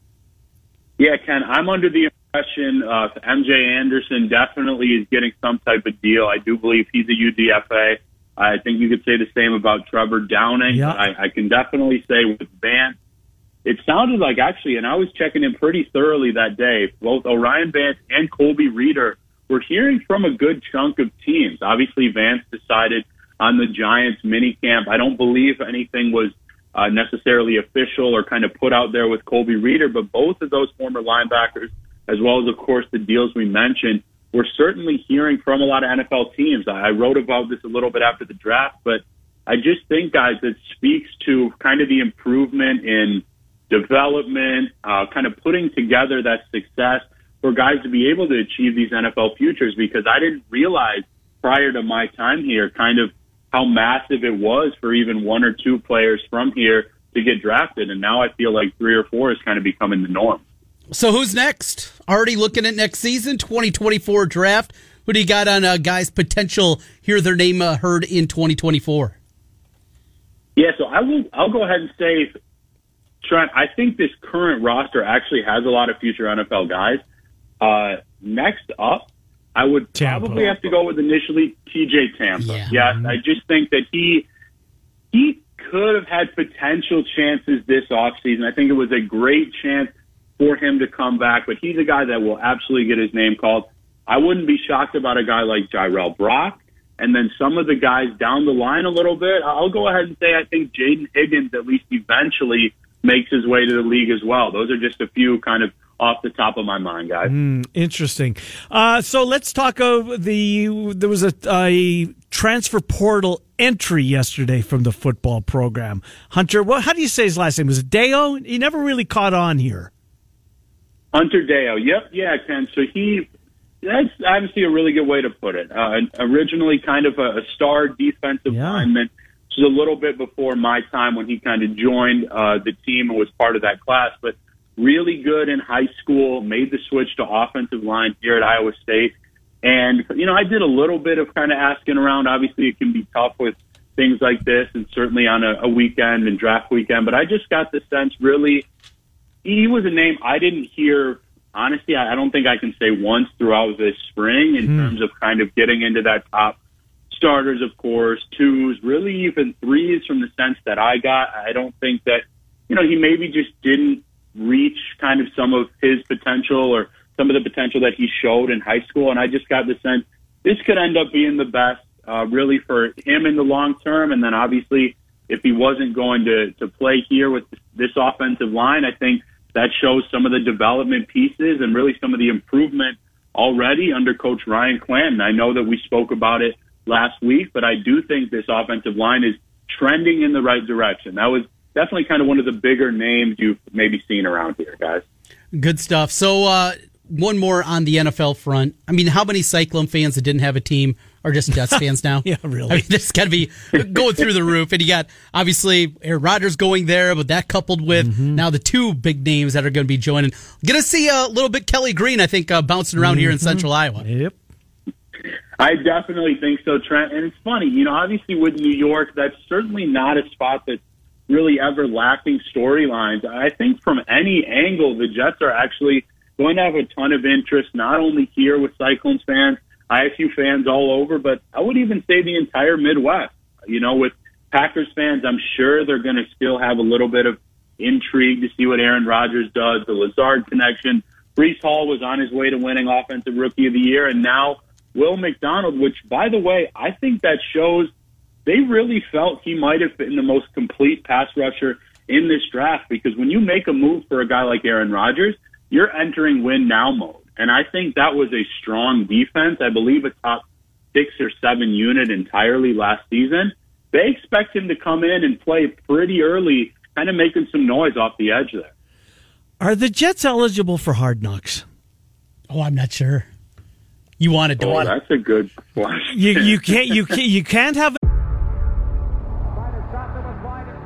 Yeah, Ken, I'm under the impression uh, MJ Anderson definitely is getting some type of deal. I do believe he's a UDFA. I think you could say the same about Trevor Downing.
Yeah.
I, I can definitely say with Vance, it sounded like actually, and I was checking in pretty thoroughly that day. Both O'Rien Vance and Colby Reeder we're hearing from a good chunk of teams. Obviously, Vance decided on the Giants mini camp. I don't believe anything was uh, necessarily official or kind of put out there with Colby Reeder, but both of those former linebackers, as well as, of course, the deals we mentioned, we're certainly hearing from a lot of NFL teams. I wrote about this a little bit after the draft, but I just think, guys, it speaks to kind of the improvement in development, uh, kind of putting together that success for guys to be able to achieve these NFL futures because I didn't realize prior to my time here kind of how massive it was for even one or two players from here to get drafted. And now I feel like three or four is kind of becoming the norm.
So who's next? Already looking at next season, 2024 draft. Who do you got on uh, guys' potential? Hear their name uh, heard in 2024.
Yeah, so I will. I'll go ahead and say, Trent. I think this current roster actually has a lot of future NFL guys. Uh, next up, I would
Tampa.
probably have to go with initially TJ Tampa.
Yeah.
Yes, I just think that he he could have had potential chances this offseason. I think it was a great chance for him to come back, but he's a guy that will absolutely get his name called. I wouldn't be shocked about a guy like Jirehl Brock. And then some of the guys down the line a little bit, I'll go ahead and say I think Jayden Higgins at least eventually makes his way to the league as well. Those are just a few kind of off the top of my mind, guys.
Mm, interesting. Uh, so let's talk of the. There was a, a, transfer portal entry yesterday from the football program. Hunter, what? How do you say his last name? Was it Deo? He never really caught on here.
Hunter Deo. Yep. Yeah, Ken. So he. That's obviously a really good way to put it. Uh, originally, kind of a, a star defensive
Yeah.
lineman. This was a little bit before my time when he kind of joined uh, the team and was part of that class, but really good in high school, made the switch to offensive line here at Iowa State. And, you know, I did a little bit of kind of asking around. Obviously, it can be tough with things like this and certainly on a, a weekend and draft weekend, but I just got the sense really he was a name I didn't hear. Honestly, I I don't think I can say once throughout this spring in hmm. terms of kind of getting into that top starters, of course, twos, really even threes from the sense that I got. I don't think that, you know, he maybe just didn't reach kind of some of his potential or some of the potential that he showed in high school. And I just got the sense this could end up being the best, uh, really for him in the long term. And then obviously, if he wasn't going to, to play here with this offensive line, I think that shows some of the development pieces and really some of the improvement already under Coach Ryan Clanton. I know that we spoke about it last week, but I do think this offensive line is trending in the right direction. That was definitely kind of one of the bigger names you've maybe seen around here, guys.
Good stuff. So, uh, one more on the NFL front. I mean, how many Cyclone fans that didn't have a team are just Jets fans now?
Yeah, really.
I mean, this got to be going through the roof. And you got obviously Aaron Rodgers going there, but that coupled with
Mm-hmm.
now the two big names that are going to be joining. Going to see a little bit Kelly Green, I think, uh, bouncing around here in
Mm-hmm.
Central Iowa.
Yep.
I definitely think so, Trent. And it's funny, you know, obviously with New York, that's certainly not a spot that's really ever lacking storylines. I think from any angle, the Jets are actually going to have a ton of interest, not only here with Cyclones fans, ISU fans all over, but I would even say the entire Midwest. You know, with Packers fans, I'm sure they're going to still have a little bit of intrigue to see what Aaron Rodgers does, the Lazard connection. Breece Hall was on his way to winning Offensive Rookie of the Year, and now Will McDonald, which, by the way, I think that shows they really felt he might have been the most complete pass rusher in this draft because when you make a move for a guy like Aaron Rodgers, you're entering win now mode. And I think that was a strong defense. I believe a top six or seven unit entirely last season. They expect him to come in and play pretty early, kind of making some noise off the edge there.
Are the Jets eligible for hard knocks?
Oh, I'm not sure. You wanted to
Oh,
want
that's a good question.
You you can't you can't, you can't have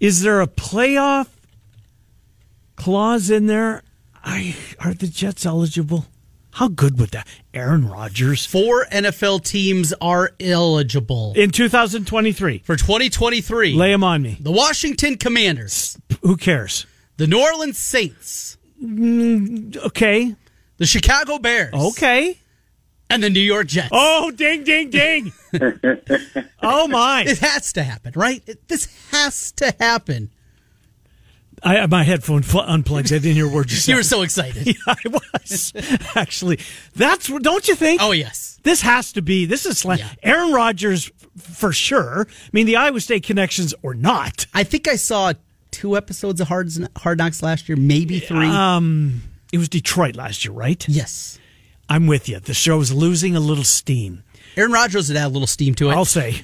is there a playoff clause in there? I are the Jets eligible? How good would that? Aaron Rodgers
four NFL teams are eligible
in 2023.
for 2023.
Lay them on me.
the Washington Commanders,
Who cares?
the New Orleans Saints, mm,
Okay.
the Chicago Bears,
Okay.
And the New York Jets.
Oh, ding, ding, ding. oh my!
It has to happen, right? It, this has to happen.
I my headphone fl- unplugged. I didn't hear a word you said.
You were so excited.
I was actually. That's don't you think?
Oh yes.
This has to be. This is
Yeah.
Aaron Rodgers for sure. I mean, the Iowa State connections or not.
I think I saw two episodes of Hard Hard Knocks last year, maybe three.
Um, it was Detroit last year, right?
yes.
I'm with you. The show's losing a little steam.
Aaron Rodgers would add a little steam to it.
I'll say.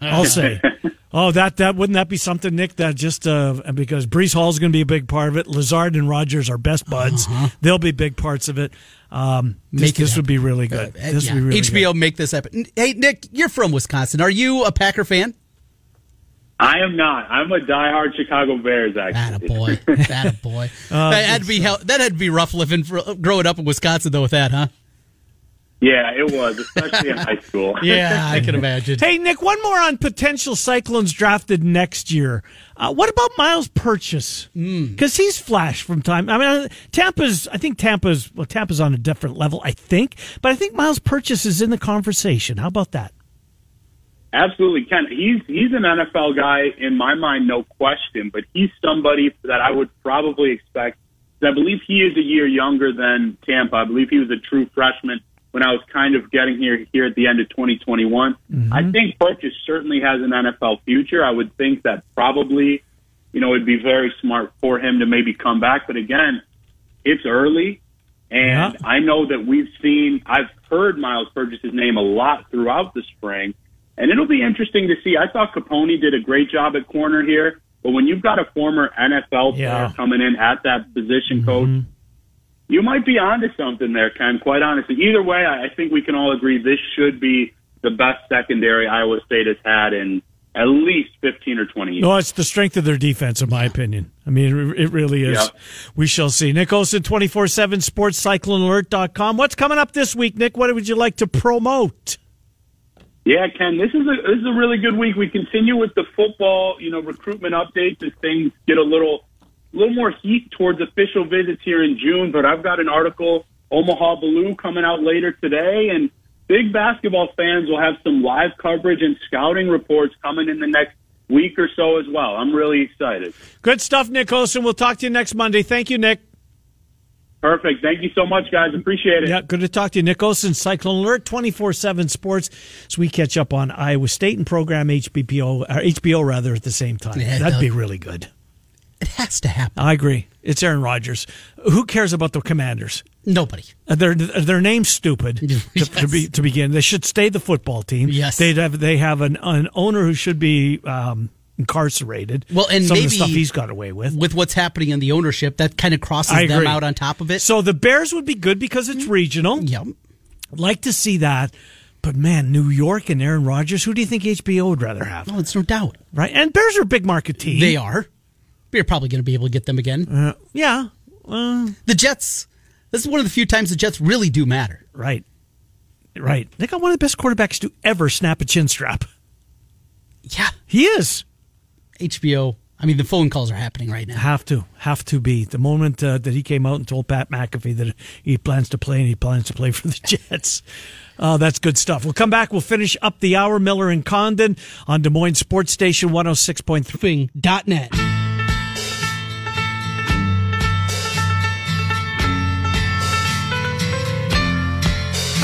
I'll say. Oh, that that wouldn't that be something, Nick? That just uh, because Breece Hall is going to be a big part of it. Lazard and Rodgers are best buds. They'll be big parts of it. Um, this,
Uh-huh. Make it
this would be really good.
Uh,
this
yeah.
would be really
HBO
good.
make this happen. Hey Nick, you're from Wisconsin. Are you a Packer fan?
I am not. I'm a diehard Chicago Bears, actually.
Attaboy. Attaboy. that had to be hell, that had to be rough living for, growing up in Wisconsin though with that, huh?
Yeah, it was, especially in high school.
Yeah, I can imagine.
Hey, Nick, one more on potential Cyclones drafted next year. Uh, what about Myles Purchase?
Hmm.
Because he's flashed from time. I mean, Tampa's. I think Tampa's. Well, Tampa's on a different level. I think, but I think Myles Purchase is in the conversation. How about that?
Absolutely, Ken. He's he's an NFL guy in my mind, no question. But he's somebody that I would probably expect. I believe he is a year younger than Tampa. I believe he was a true freshman when I was kind of getting here here at the end of 2021. Mm-hmm. I think Purchase certainly has an NFL future. I would think that probably, you know, it'd be very smart for him to maybe come back. But again, it's early. And
Yeah.
I know that we've seen, I've heard Myles Purchase's name a lot throughout the spring. And it'll be interesting to see. I thought Capone did a great job at corner here. But when you've got a former NFL player
Yeah.
coming in at that position coach, mm-hmm. You might be onto something there, Ken, quite honestly. Either way, I think we can all agree this should be the best secondary Iowa State has had in at least 15 or 20 years.
No, it's the strength of their defense, in my opinion. I mean, it really is.
Yeah.
We shall see. Nick Osen, 24 7 sportscyclonealert.com. What's coming up this week, Nick? What would you like to promote?
Yeah, Ken, this is a this is a really good week. We continue with the football, you know, recruitment updates as things get a little a little more heat towards official visits here in June. But I've got an article, Omaha Blue, coming out later today, and big basketball fans will have some live coverage and scouting reports coming in the next week or so as well. I'm really excited.
Good stuff, Nick Osen. We'll talk to you next Monday. Thank you, Nick.
Perfect. Thank you so much, guys. Appreciate it.
Yeah, good to talk to you, Nick Osen. Cyclone Alert, 24 7 sports. So we catch up on Iowa State and program HBPO, or HBO rather, at the same time.
Yeah,
That'd be really good.
It has to happen.
I agree. It's Aaron Rodgers. Who cares about the commanders?
Nobody.
Uh, Their their name's stupid to, to, be, to begin. They should stay the football team.
Yes.
they have they have an, an owner who should be um, incarcerated.
Well, and
some
maybe
of the stuff he's got away with.
With what's happening in the ownership, that kind of crosses them out on top of it.
So the Bears would be good because it's regional.
Yep.
I'd like to see that. But man, New York and Aaron Rodgers, who do you think HBO would rather have?
No, it's no doubt.
Right? And Bears are a big market team.
They are. We're probably going to be able to get them again.
Uh, yeah. Uh,
The Jets. This is one of the few times the Jets really do matter.
right. Right. They got one of the best quarterbacks to ever snap a chin strap.
Yeah.
He is.
HBO. I mean, the phone calls are happening right now.
Have to, have to be. The moment uh, that he came out and told Pat McAfee that he plans to play and he plans to play for the Jets. Oh, that's good stuff. We'll come back. We'll finish up the hour. Miller and Condon on Des Moines Sports Station 106.3.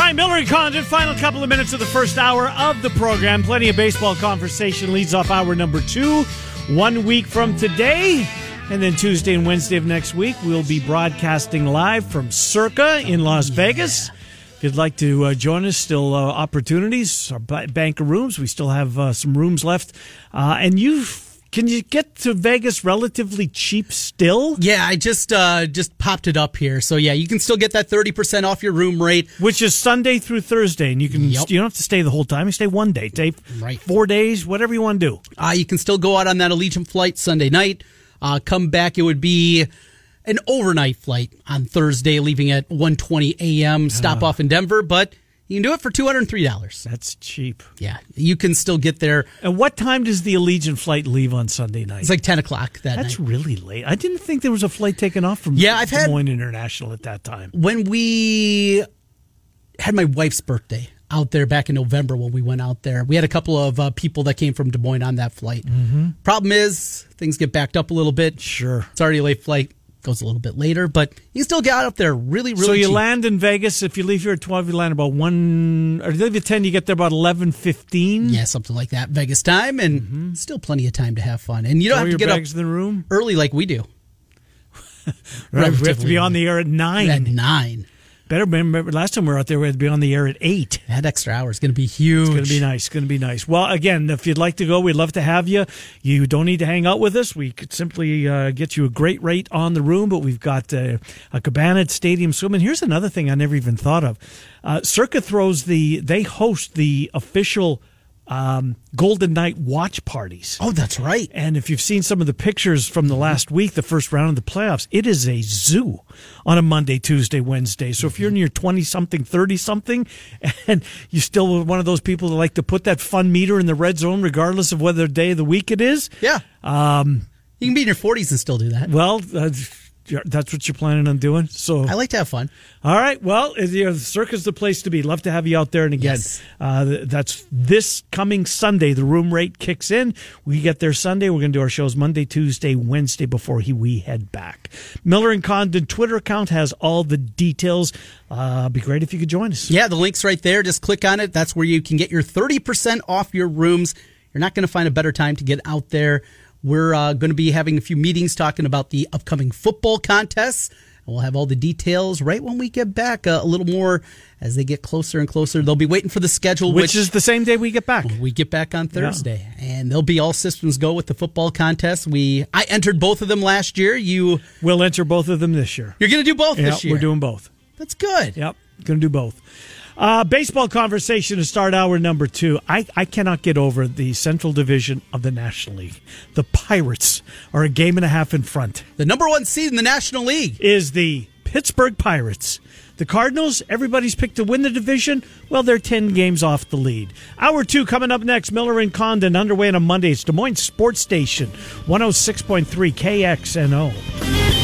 Dot net.
Hi, Miller and Condon. Final couple of minutes of the first hour of the program. Plenty of baseball conversation leads off hour number two. One week from today, and then Tuesday and Wednesday of next week, we'll be broadcasting live from Circa in Las Vegas. If you'd like to uh, join us, still uh, opportunities. Our ba- bank of rooms. We still have uh, some rooms left. Uh, and you can you get to Vegas relatively cheap still?
Yeah, I just uh, just popped it up here. So yeah, you can still get that thirty percent off your room rate.
which is Sunday through Thursday, and you can
Yep.
you don't have to stay the whole time. You stay one day, stay
Right.
four days, whatever you want to do.
Uh, you can still go out on that Allegiant flight Sunday night. Uh, come back. It would be an overnight flight on Thursday, leaving at 1.20 a.m. Stop off in Denver, but you can do it for two hundred and three dollars.
That's cheap.
Yeah, you can still get there.
And what time does the Allegiant flight leave on Sunday night?
It's like ten o'clock that
That's
night.
really late. I didn't think there was a flight taken off from
Yeah, I've
Des
had-
Moines International at that time.
when we had my wife's birthday out there back in November when we went out there. We had a couple of uh, people that came from Des Moines on that flight. Mm-hmm. Problem is, things get backed up a little bit.
Sure.
It's already a late flight. Goes a little bit later, but you still get out there really, really
so you
cheap.
land in Vegas. If you leave here at twelve, you land about one. Or if you leave at ten, you get there about eleven fifteen.
Yeah, something like that. Vegas time, and mm-hmm. still plenty of time to have fun. And you don't
Throw
have to get up
in the room.
early like we do.
Right, we have to be on the air at nine.
At nine.
Better remember last time we were out there, we had to be on the air at eight.
That extra hour is going to be huge.
It's going to be nice. It's going to be nice. Well, again, if you'd like to go, we'd love to have you. You don't need to hang out with us. We could simply uh, get you a great rate on the room, but we've got uh, a cabana at Stadium Swim. And here's another thing I never even thought of. Uh, Circa throws the, they host the official um, Golden Knight watch parties.
Oh, that's right.
And if you've seen some of the pictures from the last week, the first round of the playoffs, it is a zoo on a Monday, Tuesday, Wednesday. So if you're in your 20 something, 30 something, and you're still one of those people that like to put that fun meter in the red zone, regardless of whether day of the week it is,
Yeah.
um,
You can be in your 40s and still do that.
well, uh, that's what you're planning on doing. So
I like to have fun.
all right. Well, the circus the place to be. Love to have you out there. And again,
Yes.
uh, that's this coming Sunday. The room rate kicks in. We get there Sunday. We're going to do our shows Monday, Tuesday, Wednesday before he, we head back. Miller and Condon Twitter account has all the details. Uh, be great if you could join us.
Yeah, the link's right there. Just click on it. That's where you can get your 30% off your rooms. You're not going to find a better time to get out there. We're uh, going to be having a few meetings talking about the upcoming football contests. And we'll have all the details right when we get back uh, a little more as they get closer and closer. They'll be waiting for the schedule,
Which, is the same day we get back.
we get back on Thursday, and they'll be all systems go with the football contest. We I entered both of them last year. You
We'll enter both of them this year.
you're going to do both
Yeah,
this year.
we're doing both.
That's good.
Yep, going to do both. Uh, baseball conversation to start hour number two. I, I cannot get over the Central Division of the National League. The Pirates are a game and a half in front.
The number one seed in the National League.
Is the Pittsburgh Pirates. The Cardinals, everybody's picked to win the division. Well, they're 10 games off the lead. Hour two coming up next. Miller and Condon underway on a Monday. It's Des Moines Sports Station, 106.3 KXNO.